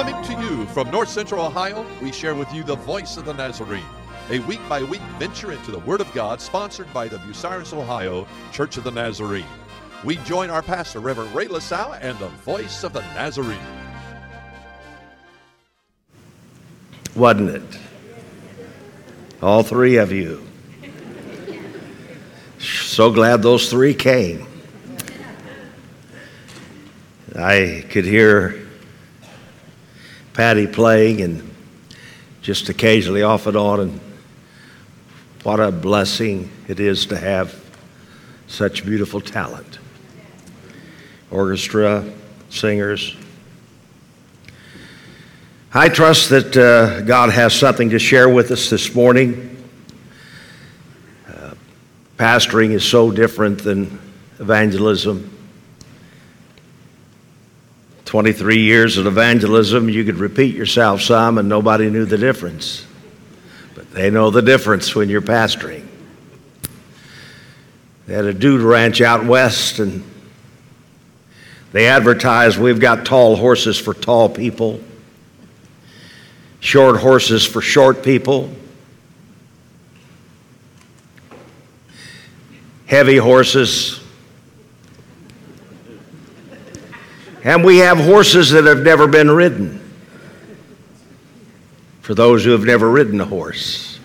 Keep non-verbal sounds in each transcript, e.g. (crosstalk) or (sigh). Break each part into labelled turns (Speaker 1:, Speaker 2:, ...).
Speaker 1: Coming to you from North Central Ohio, we share with you the voice of the Nazarene, a week by week venture into the Word of God sponsored by the Bucyrus, Ohio Church of the Nazarene. We join our pastor, Reverend Ray LaSalle, and the voice of the Nazarene.
Speaker 2: Wasn't it? All three of you. So glad those three came. I could hear Patty playing and just occasionally off and on, and what a blessing it is to have such beautiful talent. Orchestra, singers. I trust that uh, God has something to share with us this morning. Uh, pastoring is so different than evangelism. 23 years of evangelism, you could repeat yourself some and nobody knew the difference. But they know the difference when you're pastoring. They had a dude ranch out west and they advertised we've got tall horses for tall people, short horses for short people, heavy horses And we have horses that have never been ridden. For those who have never ridden a horse.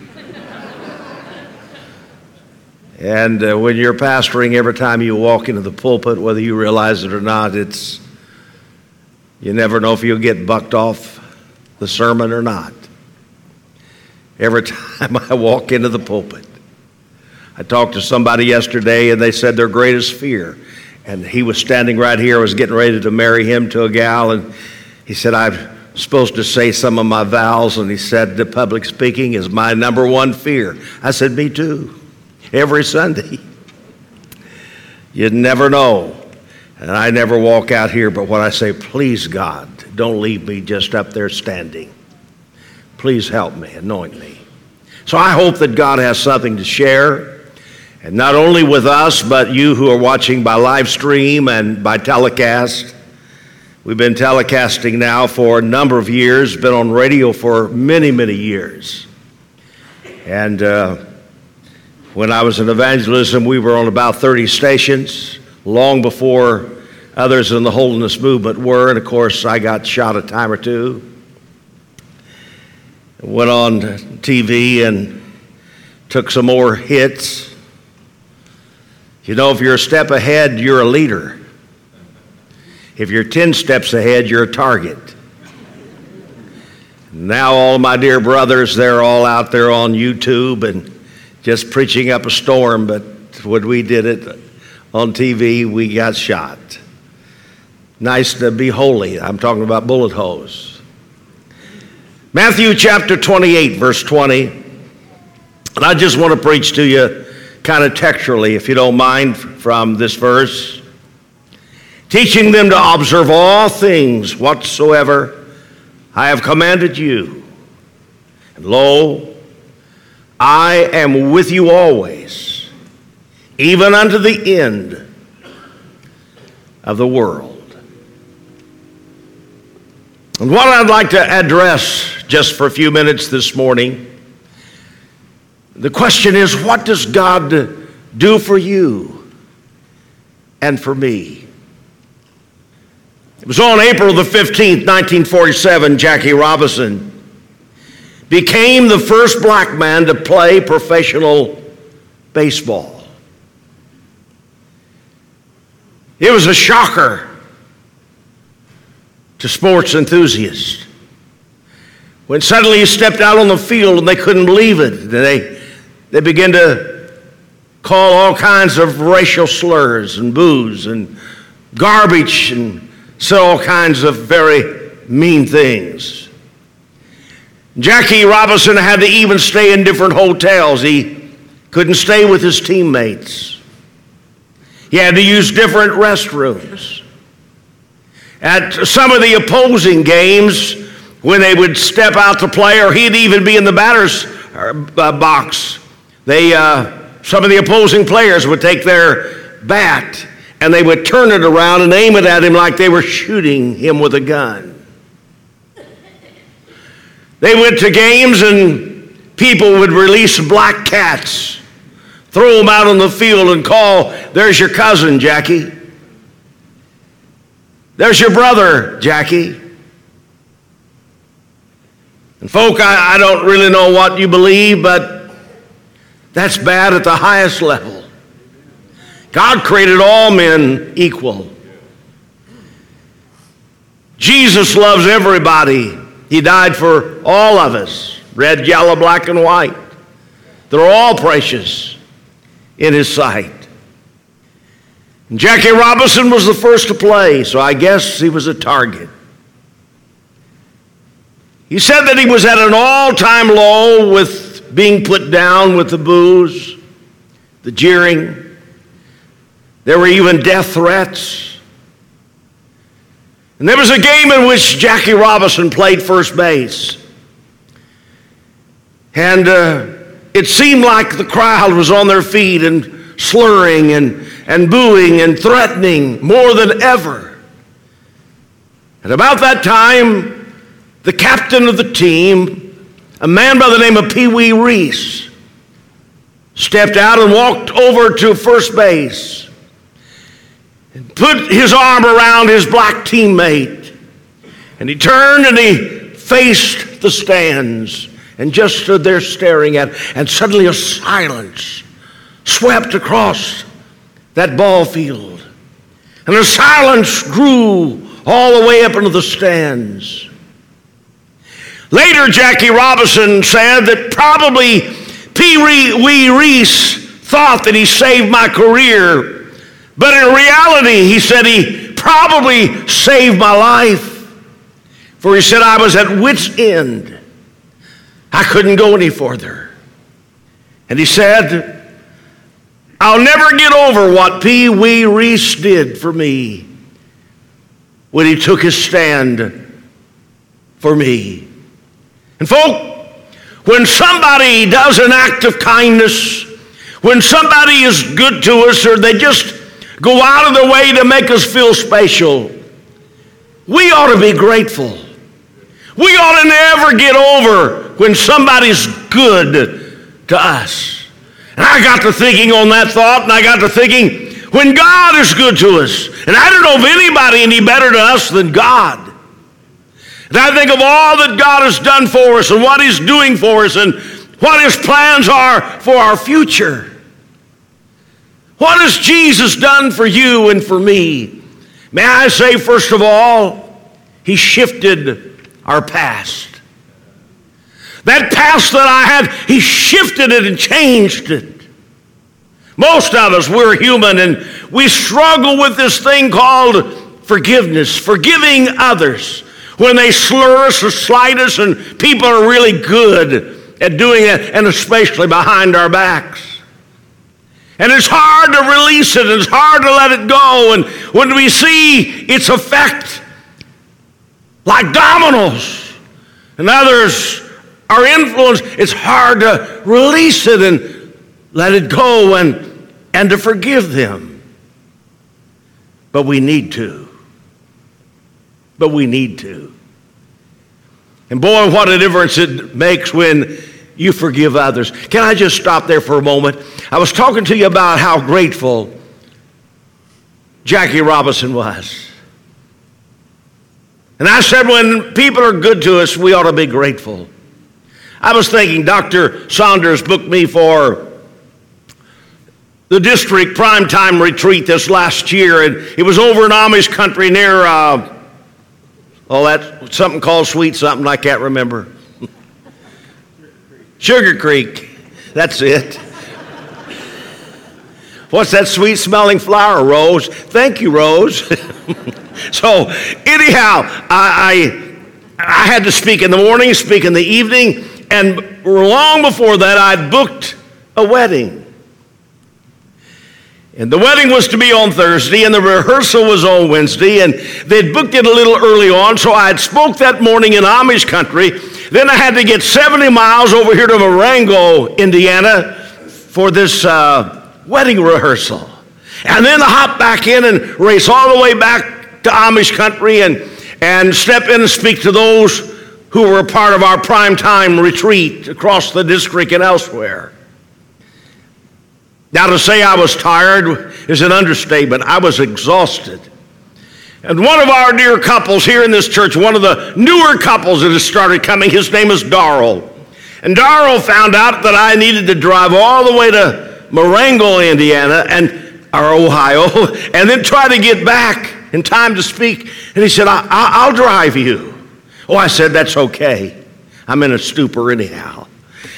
Speaker 2: and uh, when you're pastoring, every time you walk into the pulpit, whether you realize it or not, it's you never know if you'll get bucked off the sermon or not. Every (laughs) time I walk into the pulpit, I talked to somebody yesterday and they said their greatest fear and he was standing right here. I was getting ready to marry him to a gal, and he said, I'm supposed to say some of my vows. And he said, The public speaking is my number one fear. I said, Me too. Every Sunday. You'd never know. And I never walk out here, but when I say, Please, God, don't leave me just up there standing. Please help me, anoint me. So I hope that God has something to share. And not only with us, but you who are watching by live stream and by telecast. We've been telecasting now for a number of years, been on radio for many, many years. And uh, when I was in evangelism, we were on about 30 stations, long before others in the holiness movement were. And of course, I got shot a time or two. Went on TV and took some more hits. You know, if you're a step ahead, you're a leader. If you're 10 steps ahead, you're a target. Now, all my dear brothers, they're all out there on YouTube and just preaching up a storm, but when we did it on TV, we got shot. Nice to be holey. I'm talking about bullet holes. Matthew chapter 28, verse 20. And I just want to preach to you kind of textually, if you don't mind, from this verse. Teaching them to observe all things whatsoever I have commanded you. And lo, I am with you always, even unto the end of the world. And what I'd like to address just for a few minutes this morning the question is what does God do for you and for me? It was on April the 15th, 1947, Jackie Robinson became the first black man to play professional baseball. It was a shocker to sports enthusiasts when suddenly he stepped out on the field and they couldn't believe it. They they begin to call all kinds of racial slurs and boos and garbage and say all kinds of very mean things. Jackie Robinson had to even stay in different hotels. He couldn't stay with his teammates. He had to use different restrooms. At some of the opposing games, when they would step out to play, or he'd even be in the batter's uh, box, they, uh, some of the opposing players would take their bat and they would turn it around and aim it at him like they were shooting him with a gun. They went to games and people would release black cats, throw them out on the field and call, There's your cousin, Jackie. There's your brother, Jackie. And, folk, I, I don't really know what you believe, but that's bad at the highest level. God created all men equal. Jesus loves everybody. He died for all of us red, yellow, black, and white. They're all precious in His sight. And Jackie Robinson was the first to play, so I guess he was a target. He said that he was at an all time low with being put down with the boos, the jeering. There were even death threats. And there was a game in which Jackie Robinson played first base. And uh, it seemed like the crowd was on their feet and slurring and, and booing and threatening more than ever. And about that time, the captain of the team, a man by the name of Pee Wee Reese, stepped out and walked over to first base and put his arm around his black teammate. And he turned and he faced the stands and just stood there staring at. And suddenly a silence swept across that ball field. And the silence grew all the way up into the stands. Later, Jackie Robinson said that probably Pee Wee Reese thought that he saved my career, but in reality, he said he probably saved my life. For he said I was at wit's end. I couldn't go any further. And he said, I'll never get over what Pee Wee Reese did for me when he took his stand for me. And, folk, when somebody does an act of kindness, when somebody is good to us, or they just go out of their way to make us feel special, we ought to be grateful. We ought to never get over when somebody's good to us. And I got to thinking on that thought, and I got to thinking, when God is good to us, and I don't know of anybody any better to us than God. And I think of all that God has done for us and what He's doing for us and what His plans are for our future. What has Jesus done for you and for me? May I say, first of all, He shifted our past. That past that I had, He shifted it and changed it. Most of us, we're human and we struggle with this thing called forgiveness, forgiving others when they slur us or slight us, and people are really good at doing it, and especially behind our backs. And it's hard to release it, and it's hard to let it go. And when we see its effect, like dominoes, and others are influenced, it's hard to release it and let it go and, and to forgive them. But we need to but we need to. And boy, what a difference it makes when you forgive others. Can I just stop there for a moment? I was talking to you about how grateful Jackie Robinson was. And I said, when people are good to us, we ought to be grateful. I was thinking Dr. Saunders booked me for the district primetime retreat this last year, and it was over in Amish country near uh, Oh, that's something called sweet something I can't remember. Sugar Creek. That's it. What's that sweet smelling flower, Rose? Thank you, Rose. (laughs) so, anyhow, I, I, I had to speak in the morning, speak in the evening, and long before that, I'd booked a wedding. And the wedding was to be on Thursday, and the rehearsal was on Wednesday, and they'd booked it a little early on, so I had spoke that morning in Amish country. Then I had to get 70 miles over here to Marengo, Indiana, for this uh, wedding rehearsal. And then to hop back in and race all the way back to Amish country and, and step in and speak to those who were part of our primetime retreat across the district and elsewhere. Now, to say I was tired is an understatement. I was exhausted. And one of our dear couples here in this church, one of the newer couples that has started coming, his name is Darrell. And Darrell found out that I needed to drive all the way to Marengo, Indiana, and or Ohio, (laughs) and then try to get back in time to speak. And he said, I, will drive you. Oh, I said, that's okay. I'm in a stupor anyhow.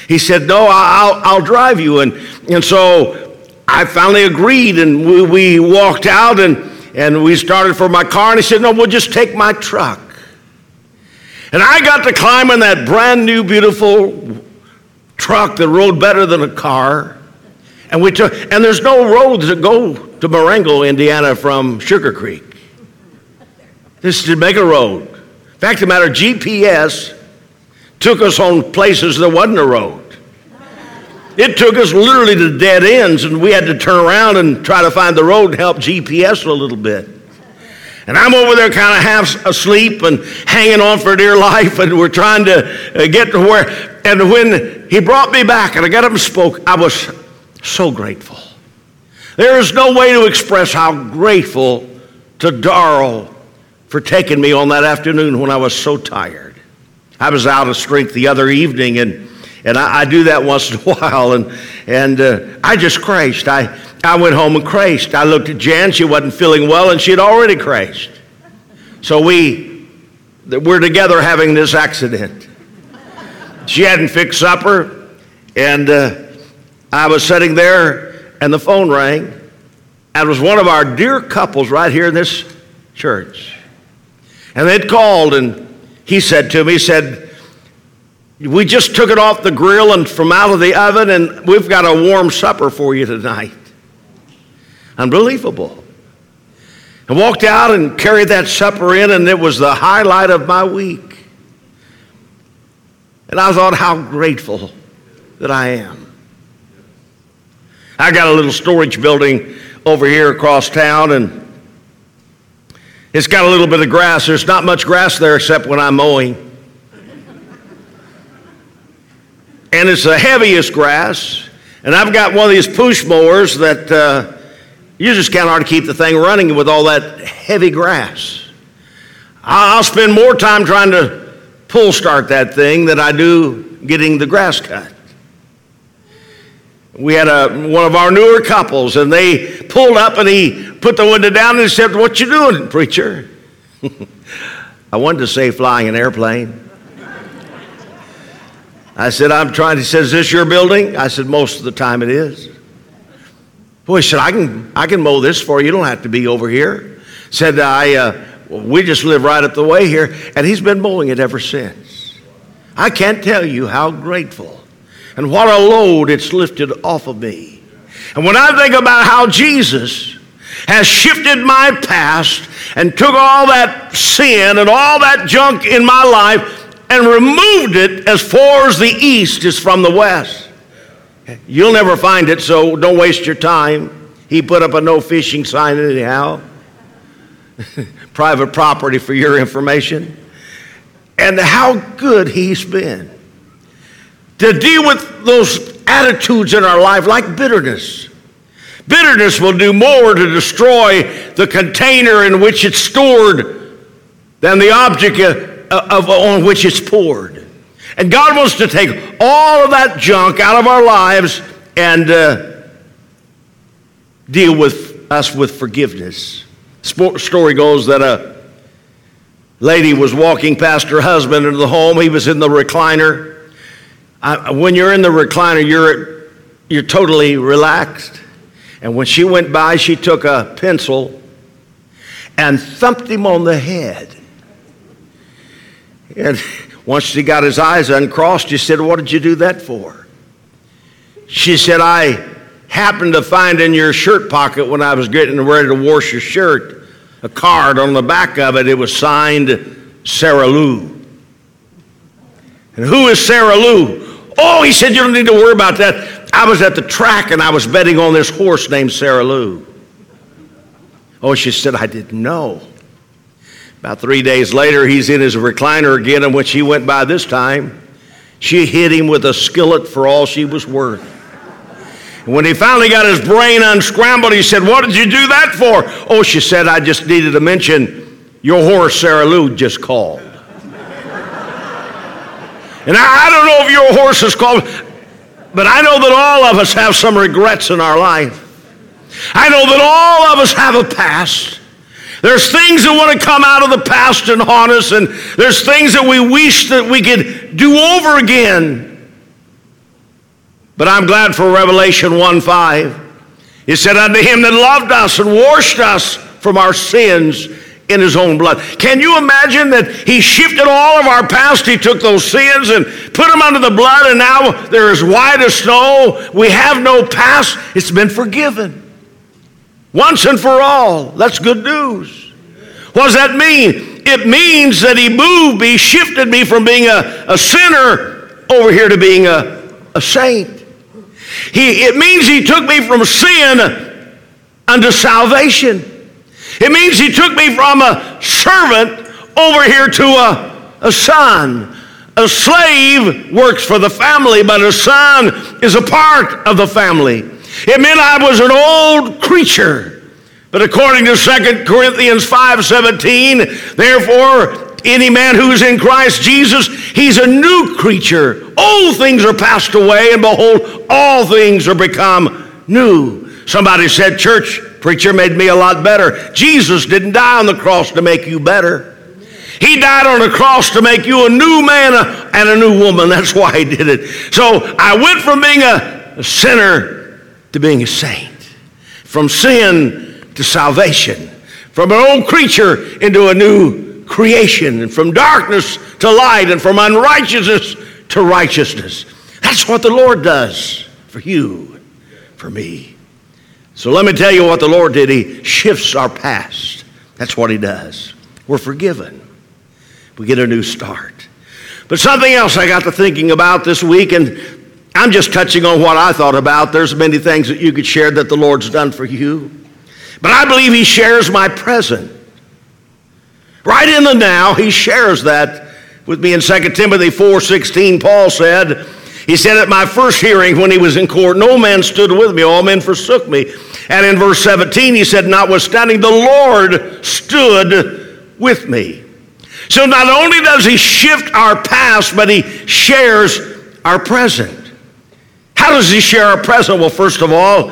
Speaker 2: He said, no, I'll, I'll drive you. And, and so I finally agreed, and we, we walked out, and, and we started for my car. And he said, no, we'll just take my truck. And I got to climb in that brand new, beautiful truck that rode better than a car. And we took, and there's no roads that go to Marengo, Indiana from Sugar Creek. This is a road. In fact, the matter, GPS took us on places there wasn't a road. It took us literally to dead ends, and we had to turn around and try to find the road and help GPS a little bit. And I'm over there kind of half asleep and hanging on for dear (laughs) life, and we're trying to uh, get to where. And when he brought me back and I got up and spoke, I was so grateful. There is no way to express how grateful to Darrell for taking me on that afternoon when I was so tired. I was out of strength the other evening, and, and I, I do that (laughs) once in a while, and, and uh, I just crashed. I, I went home and crashed. I looked at Jan, she wasn't feeling well, and she had already crashed. So we, we're together having this accident. She hadn't fixed supper, and uh, I was sitting there, and the phone rang, and it was one of our dear couples right here in this church. And they'd called, and he said to me, he said, We just took it off the grill and from out of the oven, and we've got a warm supper for you tonight. Unbelievable. I walked out and carried that supper in, and it was the highlight of my week. And I thought how grateful that I am. I got a little storage building over here across town, and it's got a little bit of grass. There's not much grass there except when I'm mowing. And it's the heaviest grass. And I've got one of these push mowers that uh, you just can't hardly keep the thing running with all that heavy grass. I'll spend more time trying to pull start that thing than I do getting the grass cut. We had a, one of our newer couples, and they pulled up, and he put the window down and said, "What you doing, preacher?" (laughs) I wanted to say flying an airplane. I said, "I'm trying." He said, "Is this your building?" I said, "Most of the time it is." Boy, he said, "I can, I can mow this for you. You don't have to be over here." Said, "I, uh, we just live right up the way here," and he's been mowing it ever since. I can't tell you how grateful and what a load it's lifted off of me. And when I think about how Jesus has shifted my past and took all that sin and all that junk in my life and removed it as far as the east is from the west. You'll never find it, so don't waste your time. He put up a no fishing sign anyhow. (laughs) Private property for your information. And how good he's been to deal with those attitudes in our life like bitterness. Bitterness will do more to destroy the container in which it's stored than the object of, of, on which it's poured. And God wants to take all of that junk out of our lives and uh, deal with us with forgiveness. Story goes that a lady was walking past her husband into the home. He was in the recliner I, when you're in the recliner, you're, you're totally relaxed. And when she went by, she took a pencil and thumped him on the head. And once she got his eyes uncrossed, she said, What did you do that for? She said, I happened to find in your shirt pocket when I was getting ready to wash your shirt a card on the back of it. It was signed Sarah Lou. And who is Sarah Lou? Oh, he said, You don't need to worry about that. I was at the track and I was betting on this horse named Sarah Lou. Oh, she said, I didn't know. About three days later, he's in his recliner again, and when she went by this time, she hit him with a skillet for all she was worth. When he finally got his brain unscrambled, he said, What did you do that for? Oh, she said, I just needed to mention your horse, Sarah Lou, just called. and I, I don't know if your horse is called, but I know that all of us have some regrets in our life. I know that all of us have a past. There's things that want to come out of the past and haunt us, and there's things that we wish that we could do over again. But I'm glad for Revelation 1 5. It said, Unto him that loved us and washed us from our sins in his own blood. Can you imagine that he shifted all of our past? He took those sins and put them under the blood, and now they're as white as snow. We have no past. It's been forgiven. Once and for all. That's good news. What does that mean? It means that he moved me, shifted me from being a, a sinner over here to being a, a saint. He, it means he took me from sin unto salvation. It means he took me from a servant over here to a, a son. A slave works for the family, but a son is a part of the family. It meant I was an old creature. But according to 2 Corinthians 5:17, therefore any man who's in Christ Jesus, he's a new creature. Old things are passed away, and behold, all things are become new. Somebody said, Church preacher made me a lot better. Jesus didn't die on the cross to make you better. He died on the cross to make you a new man and a new woman. That's why he did it. So I went from being a, a sinner to being a saint, from sin to salvation, from an old creature into a new creation, and from darkness to light, and from unrighteousness to righteousness. That's what the Lord does for you, for me. So let me tell you what the Lord did. He shifts our past. That's what He does. We're forgiven. We get a new start. But something else I got to thinking about this week, and I'm just touching on what I thought about. There's many things that you could share that the Lord's done for you. But I believe He shares my present. Right in the now, He shares that with me in 2 Timothy 4:16. Paul said, he said at my first hearing when he was in court, no man stood with me, all men forsook me. And in verse 17, he said, notwithstanding, the Lord stood with me. So not only does he shift our past, but he shares our present. How does he share a present? Well, first of all,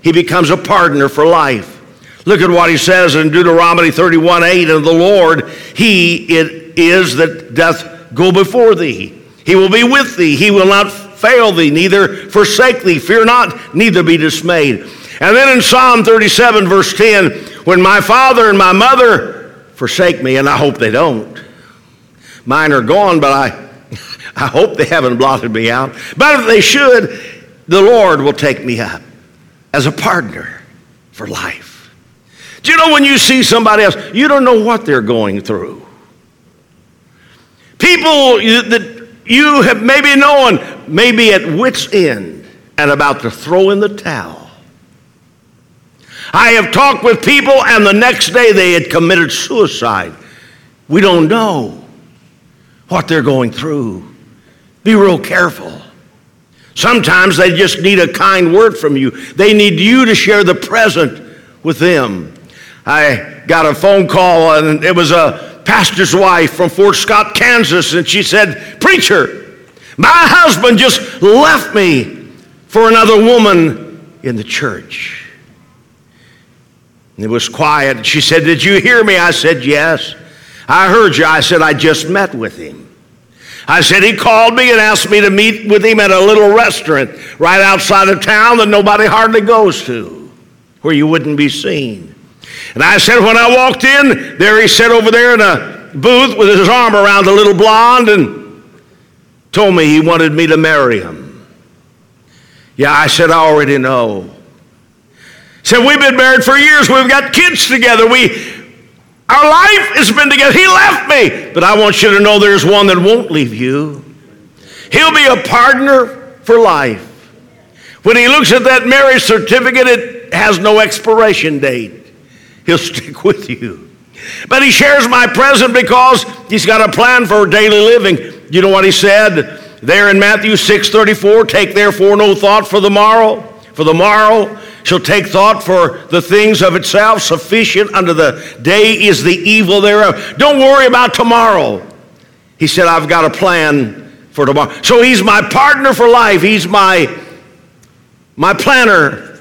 Speaker 2: he becomes a partner for life. Look at what he says in Deuteronomy 31 8, and the Lord, he it is that doth go before thee. He will be with thee. He will not fail thee, neither forsake thee. Fear not, neither be dismayed. And then in Psalm 37, verse 10, when my father and my mother forsake me, and I hope they don't. Mine are gone, but I I hope they haven't blotted me out. But if they should, the Lord will take me up as a partner for life. Do you know when you see somebody else, you don't know what they're going through? People that you have maybe known, maybe at wits' end and about to throw in the towel. I have talked with people, and the next day they had committed suicide. We don't know what they're going through. Be real careful. Sometimes they just need a kind word from you. They need you to share the present with them. I got a phone call, and it was a pastor's wife from Fort Scott, Kansas, and she said, Preacher, my husband just left me for another woman in the church. And it was quiet. She said, Did you hear me? I said, Yes. I heard you. I said, I just met with him. I said, he called me and asked me to meet with him at a little restaurant right outside of town that nobody hardly goes to, where you wouldn't be seen. And I said, when I walked in, there he sat over there in a booth with his arm around the little blonde and told me he wanted me to marry him. Yeah, I said, I already know. Said, we've been married for years. We've got kids together. We, our life has been together. He left me. But I want you to know there's one that won't leave you. He'll be a partner for life. When he looks at that marriage certificate, it has no expiration date. He'll (laughs) stick with you. But he shares my present because he's got a plan for daily living. You know what he said there in Matthew 6:34, take therefore no thought for the morrow, for the morrow shall take thought for the things of itself, sufficient unto the day is the evil thereof. Don't worry about tomorrow. He said, I've got a plan for tomorrow. So he's my partner for life. He's my, my planner.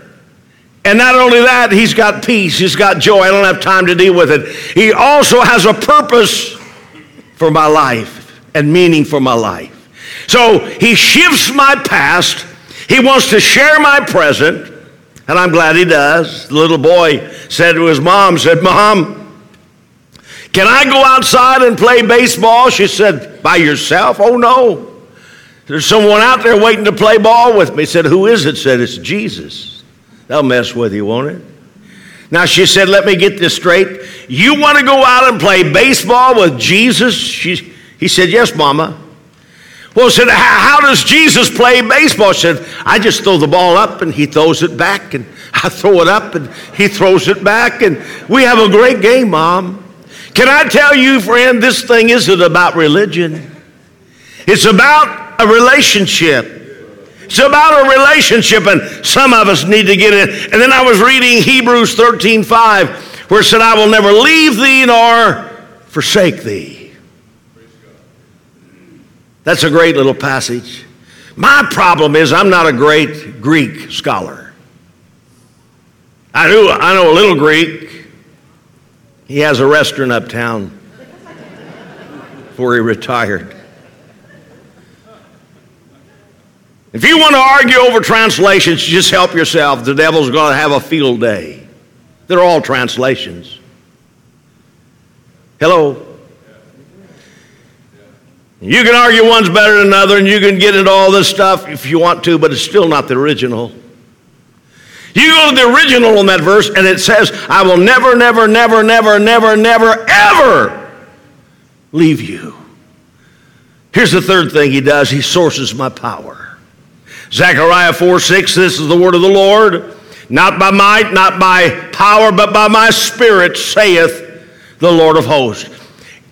Speaker 2: And not only that, he's got peace, he's got joy. I don't have time to deal with it. He also has a purpose for my life and meaning for my life. So he shifts my past, he wants to share my present, and I'm glad he does. The little boy said to his mom, said, Mom, can I go outside and play baseball? She said, By yourself? Oh no. There's someone out there waiting to play ball with me. Said, Who is it? Said, It's Jesus. They'll mess with you, won't it? Now she said, Let me get this straight. You want to go out and play baseball with Jesus? She, he said, Yes, Mama. Well, said, how does Jesus play baseball? She said, I just throw the ball up and he throws it back, and I throw it up and he throws it back, and we have a great game, Mom. Can I tell you, friend, this thing isn't about religion. It's about a relationship. It's about a relationship, and some of us need to get it. And then I was reading Hebrews 13 5, where it said, I will never leave thee nor forsake thee. That's a great little passage. My problem is I'm not a great Greek scholar. I do I know a little Greek. He has a restaurant uptown before he retired. If you want to argue over translations, just help yourself. The devil's going to have a field day. They're all translations. Hello? You can argue one's better than another, and you can get into all this stuff if you want to, but it's still not the original. You go to the original on that verse, and it says, I will never, never, never, never, never, never, ever leave you. Here's the third thing he does he sources my power. Zechariah 4 6, this is the word of the Lord. Not by might, not by power, but by my spirit, saith the Lord of hosts.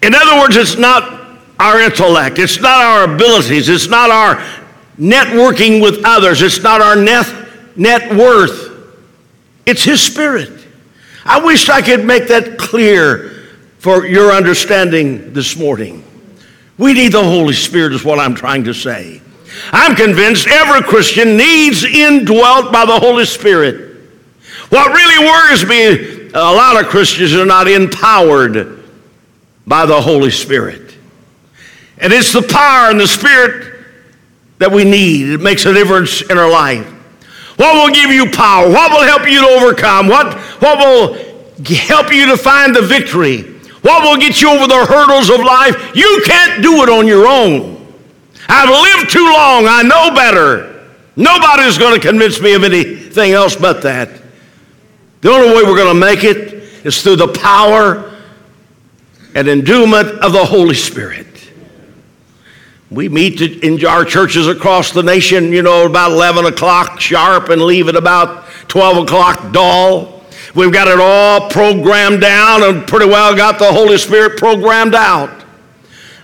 Speaker 2: In other words, it's not our intellect, it's not our abilities, it's not our networking with others, it's not our net, net worth. It's His Spirit. I wish I could make that clear for your understanding this morning. We need the Holy Spirit, is what I'm trying to say. I'm convinced every Christian needs indwelt by the Holy Spirit. What really worries me, a lot of Christians are not empowered by the Holy Spirit. And it's the power and the spirit that we need. It makes a difference in our life. What will give you power? What will help you to overcome? What, what will help you to find the victory? What will get you over the hurdles of life? You can't do it on your own. I've lived too long. I know better. Nobody's going to convince me of anything else but that. The only way we're going to make it is through the power and endowment of the Holy Spirit. We meet in our churches across the nation, you know, about 11 o'clock sharp and leave at about 12 o'clock dull. We've got it all programmed down and pretty well got the Holy Spirit programmed out.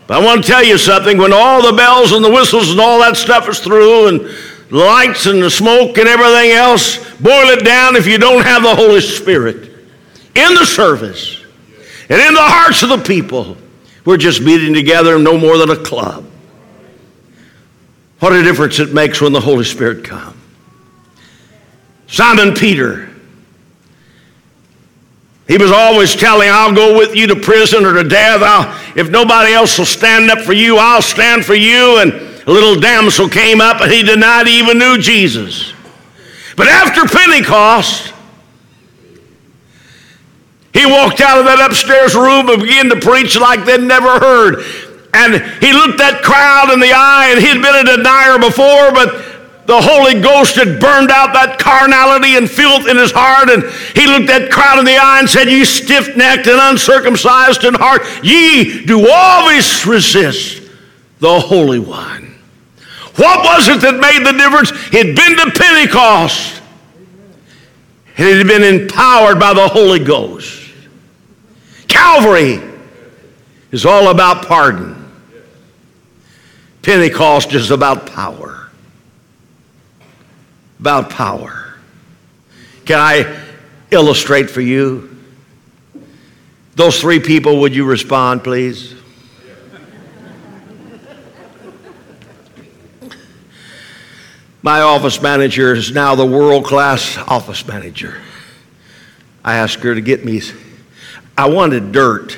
Speaker 2: But I want to tell you something when all the bells and the whistles and all that stuff is through and the lights and the smoke and everything else, boil it down if you don't have the Holy Spirit in the service and in the hearts of the people. We're just meeting together no more than a club. What a difference it makes when the Holy Spirit comes. Simon Peter, he was always telling, I'll go with you to prison or to death. I'll, if nobody else will stand up for you, I'll stand for you. And a little damsel came up and he denied he even knew Jesus. But after Pentecost, he walked out of that upstairs room and began to preach like they'd never heard. And he looked that crowd in the eye, and he'd been a denier before, but the Holy Ghost had burned out that carnality and filth in his heart. And he looked that crowd in the eye and said, Ye stiff necked and uncircumcised in heart, ye do always resist the Holy One. What was it that made the difference? He'd been to Pentecost, and he'd been empowered by the Holy Ghost. Calvary is all about pardon. Pentecost is about power. About power. Can I illustrate for you? Those three people, would you respond, please? My office manager is now the world class office manager. I asked her to get me, I wanted dirt.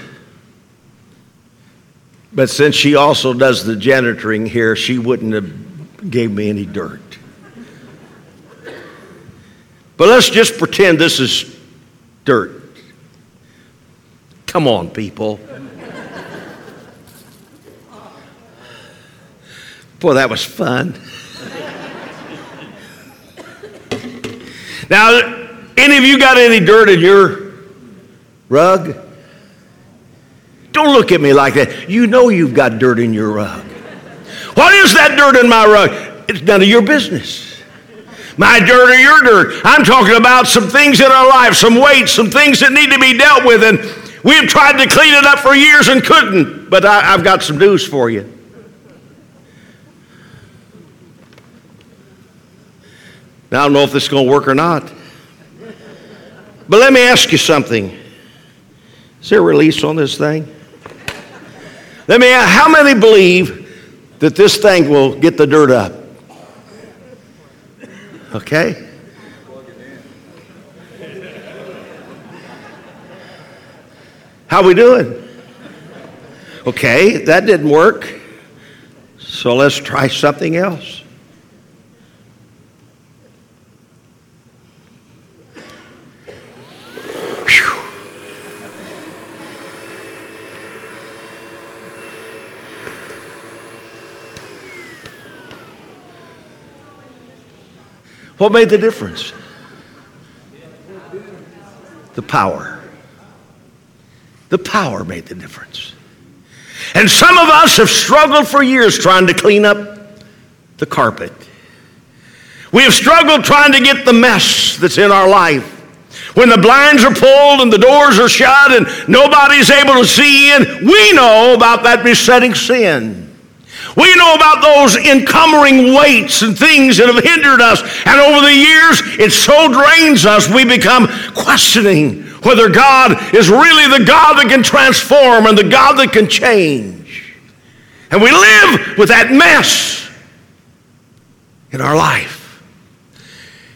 Speaker 2: But since she also does the janitoring here, she wouldn't have gave me any dirt. But let's just pretend this is dirt. Come on, people. Boy, that was fun. now, any of you got any dirt in your rug? Don't look at me like that. You know you've got dirt in your rug. What is that dirt in my rug? It's none of your business. My dirt or your dirt. I'm talking about some things in our life, some weights, some things that need to be dealt with. And we've tried to clean it up for years and couldn't. But I, I've got some news for you. Now, I don't know if this is going to work or not. But let me ask you something. Is there release on this thing? Let me ask, how many believe that this thing will get the dirt up? Okay? How we doing? Okay, that didn't work. So let's try something else. What made the difference? The power. The power made the difference. And some of us have struggled for years trying to clean up the carpet. We have struggled trying to get the mess that's in our life. When the blinds are pulled and the doors are shut and nobody's able to see in, we know about that besetting sin. We know about those encumbering weights and things that have hindered us. And over the years, it so drains us, we become questioning whether God is really the God that can transform and the God that can change. And we live with that mess in our life.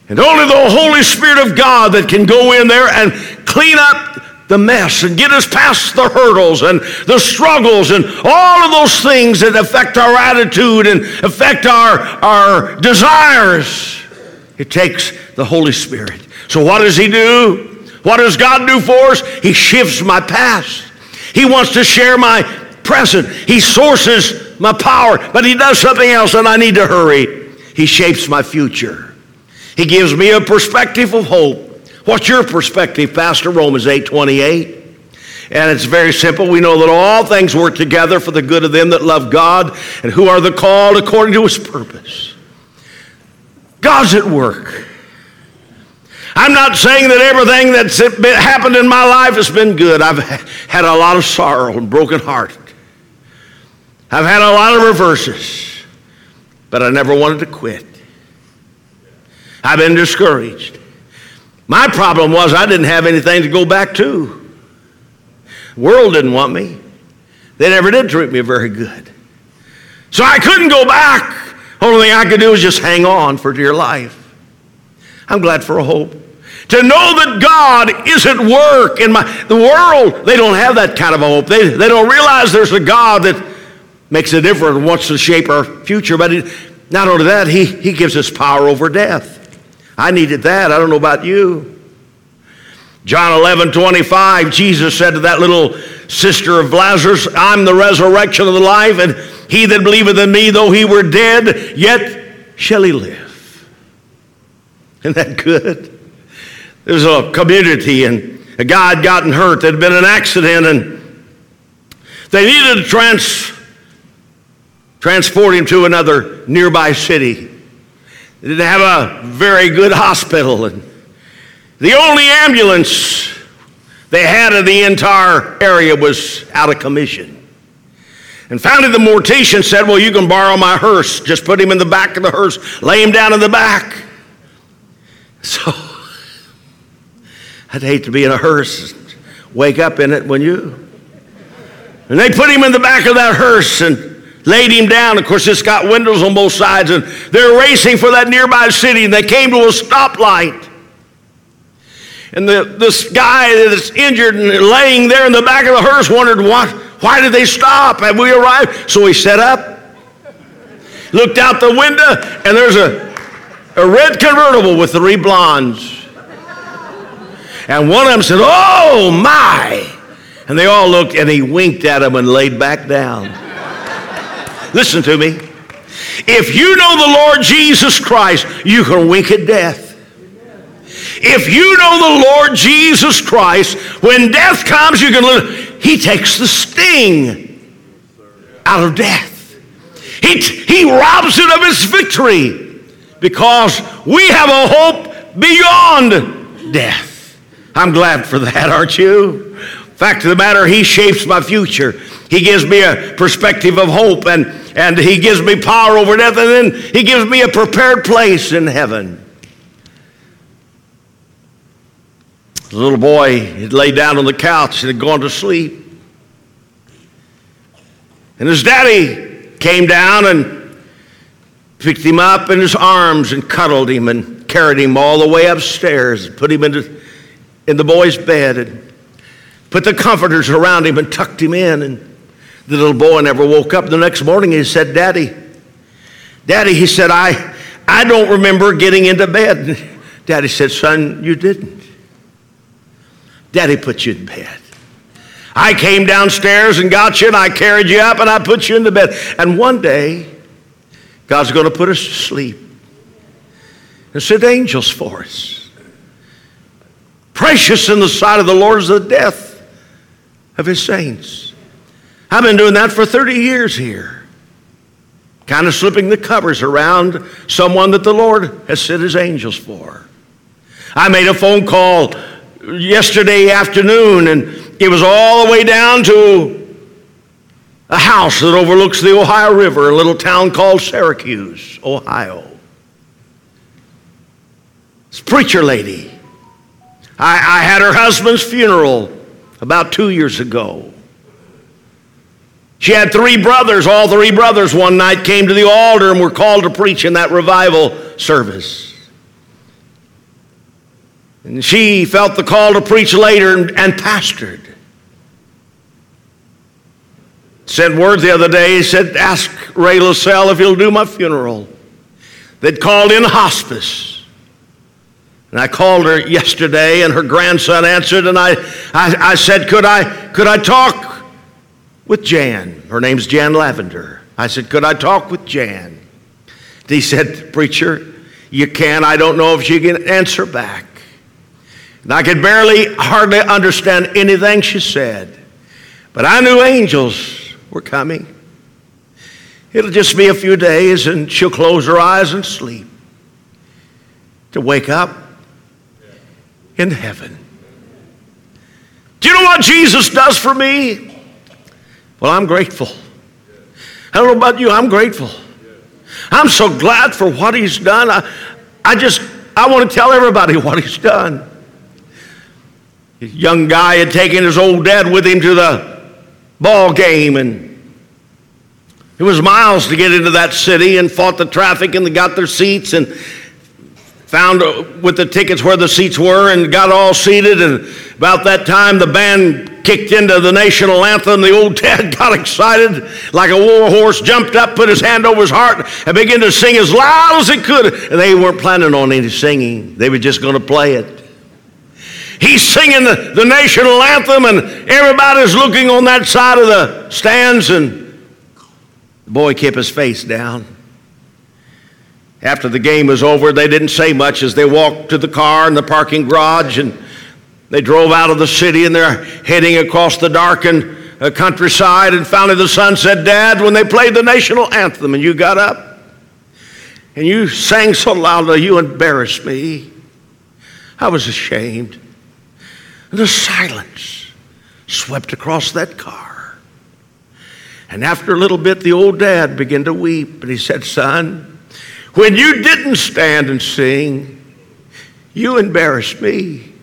Speaker 2: And only the Holy Spirit of God that can go in there and clean up the mess and get us past the hurdles and the struggles and all of those things that affect our attitude and affect our, our desires. It takes the Holy Spirit. So, what does He do? What does God do for us? He shifts my past. He wants to share my present. He sources my power, but He does something else and I need to hurry. He shapes my future. He gives me a perspective of hope. What's your perspective, Pastor? Romans 8 28. And it's very simple. We know that all things work together for the good of them that love God and who are the called according to his purpose. God's at work. I'm not saying that everything that's happened in my life has been good. I've had a lot of sorrow and broken heart. I've had a lot of reverses, but I never wanted to quit. I've been discouraged. My problem was I didn't have anything to go back to. The world didn't want me. They never did treat me very good. So I couldn't go back. Only thing I could do was just hang on for dear life. I'm glad for a hope. To know that God is at work in my the world, they don't have that kind of a hope. They, they don't realize there's a God that makes a difference and wants to shape our future. But not only that, he, he gives us power over death. I needed that. I don't know about you. John 11, 25, Jesus said to that little sister of Lazarus, I'm the resurrection of the life, and he that believeth in me, though he were dead, yet shall he live. Isn't that good? There's a community, and a guy had gotten hurt. There had been an accident, and they needed to trans, transport him to another nearby city. They didn't have a very good hospital. And the only ambulance they had in the entire area was out of commission. And finally, the mortician said, Well, you can borrow my hearse. Just put him in the back of the hearse, lay him down in the back. (laughs) So, I'd hate to be in a hearse, wake up in it when you. And they put him in the back of that hearse and laid him down. Of course, it's got windows on both sides, and they're racing for that nearby city, and they came to a stoplight. And the, this guy that's injured and laying there in the back of the hearse wondered, what, why did they stop? Have we arrived? So he sat up, looked out the window, and there's a, a red convertible with three blondes. And one of them said, Oh my! And they all looked, and he winked at them and laid back down. Listen to me. If you know the Lord Jesus Christ, you can wink at death. If you know the Lord Jesus Christ, when death comes, you can live. He takes the sting out of death. He, he robs it of its victory because we have a hope beyond death. I'm glad for that, (laughs) aren't you? Fact of the matter, He shapes my future. He gives me a perspective of hope and, and He gives me power over death, and then He gives me a prepared place in heaven. The little boy had laid down on the couch and had gone to sleep. And his daddy came down and picked him up in his arms and cuddled him and carried him all the way upstairs, and put him into, in the boy's bed and put the comforters around him and tucked him in. And the little boy never woke up. The next morning he said, Daddy, Daddy, he said, I, I don't remember getting into bed. (laughs) Daddy said, Son, you didn't. Daddy put you in bed. I came downstairs and got you and I carried you up and I put you in the bed. And one day, God's going to put us to sleep and send angels for us. Precious in the sight of the Lord is the death of his saints. I've been doing that for 30 years here. Kind of slipping the covers around someone that the Lord has sent his angels for. I made a phone call yesterday afternoon, and it was all the way down to a house that overlooks the Ohio River, a little town called Syracuse, Ohio. This preacher lady. I, I had her husband's funeral about two years ago. She had three brothers. All three brothers one night came to the altar and were called to preach in that revival service. And she felt the call to preach later and, and pastored. Sent word the other day, he said, Ask Ray LaSalle if he'll do my funeral. They'd called in hospice. And I called her yesterday, and her grandson answered, and I, I, I said, could I, could I talk with Jan? Her name's Jan Lavender. I said, Could I talk with Jan? He said, Preacher, you can. I don't know if she can answer back. And I could barely, hardly understand anything she said. But I knew angels were coming. It'll just be a few days and she'll close her eyes and sleep to wake up in heaven. Do you know what Jesus does for me? Well, I'm grateful. I don't know about you, I'm grateful. I'm so glad for what he's done. I, I just, I want to tell everybody what he's done young guy had taken his old dad with him to the ball game and it was miles to get into that city and fought the traffic and they got their seats and found uh, with the tickets where the seats were and got all seated and about that time the band kicked into the national anthem. The old (laughs) dad got excited like a war horse jumped up put his hand over his heart and began to sing as loud as he could. And they weren't planning on any singing. They were just going to play it. He's singing the, the national anthem, and everybody's looking on that side of the stands, and the boy kept his face down. After the game was over, they didn't say much as they walked to the car in the parking garage, and they drove out of the city, and they're heading across the darkened uh, countryside. And finally, the son said, Dad, when they played the national anthem, and you got up, and you sang so loudly, you embarrassed me. I was ashamed. And the silence swept across that car. And after a little bit, the old dad began to weep, and he said, Son, when you didn't stand and sing, you embarrassed me,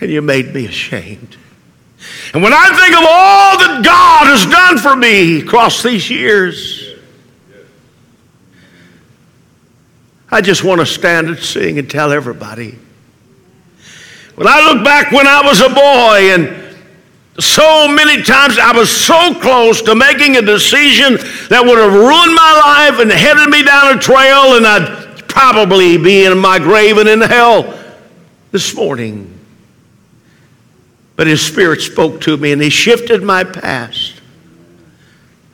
Speaker 2: and you made me ashamed. And when I think of all that God has done for me across these years, I just want to stand and sing and tell everybody. When I look back when I was a boy and so many times I was so close to making a decision that would have ruined my life and headed me down a trail, and I'd probably be in my grave and in hell this morning. But His Spirit spoke to me and He shifted my past.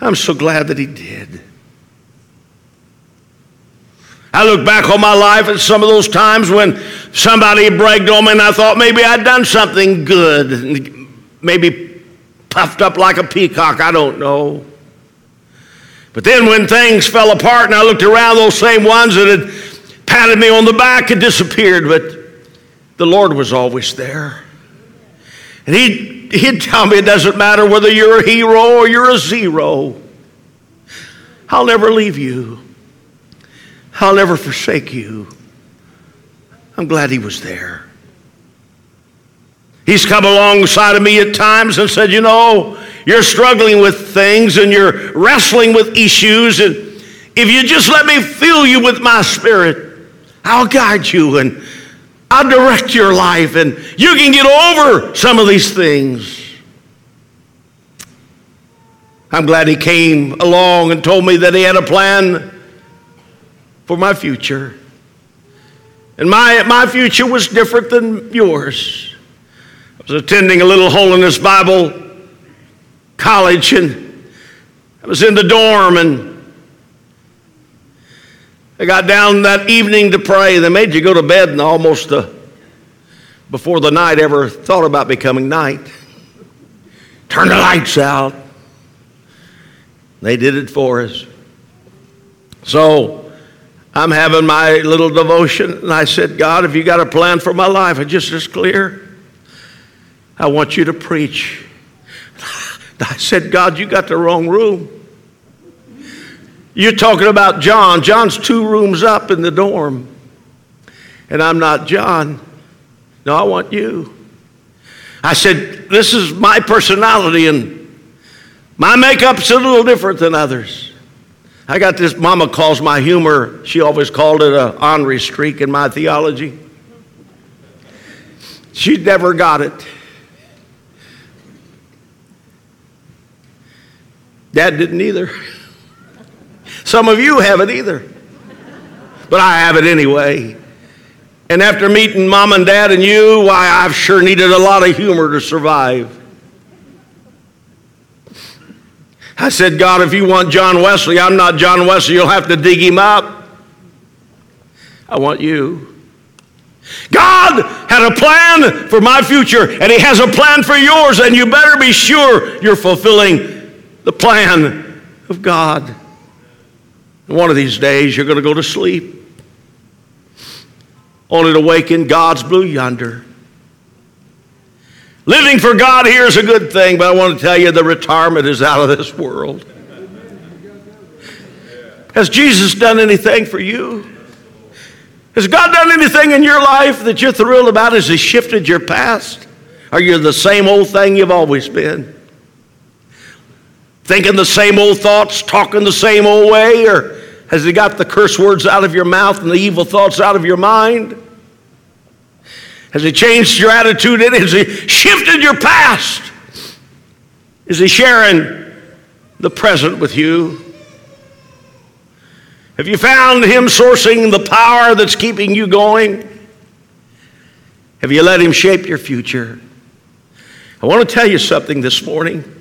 Speaker 2: I'm so glad that He did. I look back on my life at some of those times when somebody bragged on me and I thought maybe I'd done something good, maybe puffed up like a peacock, I don't know. But then when things fell apart and I looked around, those same ones that had patted me on the back had disappeared, but the Lord was always there. And he'd, he'd tell me it doesn't matter whether you're a hero or you're a zero, I'll never leave you. I'll never forsake you. I'm glad he was there. He's come alongside of me at times and said, You know, you're struggling with things and you're wrestling with issues. And if you just let me fill you with my spirit, I'll guide you and I'll direct your life and you can get over some of these things. I'm glad he came along and told me that he had a plan for my future. And my, my future was different than yours. Was attending a little holiness Bible college and I was in the dorm and I got down that evening to pray. They made you go to bed and almost uh, before the night ever thought about becoming night. Turn the lights out. They did it for us. So I'm having my little devotion, and I said, God, if you got a plan for my life, it's just as clear. I want you to preach. I said, God, you got the wrong room. You're talking about John. John's two rooms up in the dorm. And I'm not John. No, I want you. I said, This is my personality, and my makeup's a little different than others. I got this, mama calls my humor, she always called it a ornery streak in my theology. She never got it. Dad didn't either. Some of you haven't either. But I have it anyway. And after meeting mom and dad and you, why, I've sure needed a lot of humor to survive. I said, God, if you want John Wesley, I'm not John Wesley. You'll have to dig him up. I want you. God had a plan for my future, and He has a plan for yours, and you better be sure you're fulfilling the plan of God. One of these days, you're going to go to sleep, only to wake in God's blue yonder. Living for God here is a good thing, but I want to tell you the retirement is out of this world. Has Jesus done anything for you? Has God done anything in your life that you're thrilled about? Has He shifted your past? Are you the same old thing you've always been? Thinking the same old thoughts, talking the same old way? Or has He got the curse words out of your mouth and the evil thoughts out of your mind? Has He changed your attitude? Has He shifted your past? Is He sharing the present with you? Have you found Him sourcing the power that's keeping you going? Have you let Him shape your future? I want to tell you something this morning.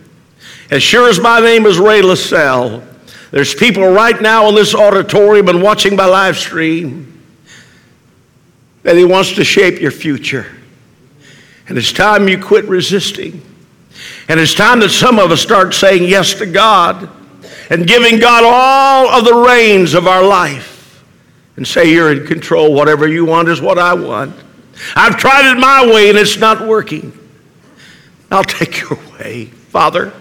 Speaker 2: As sure as my name is Ray LaSalle, there's people right now in this auditorium and watching my live stream that He wants to shape your future. And it's time you quit resisting. And it's time that some of us start saying yes to God and giving God all of the reins of our life and say, You're in control. Whatever you want is what I want. I've tried it my way and it's not working. I'll take your way, Father.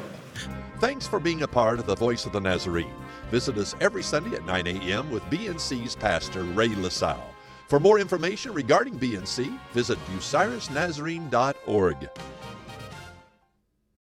Speaker 1: Thanks for being a part of the Voice of the Nazarene. Visit us every Sunday at 9 a.m. with BNC's pastor, Ray LaSalle. For more information regarding BNC, visit bucyrusnazarene.org.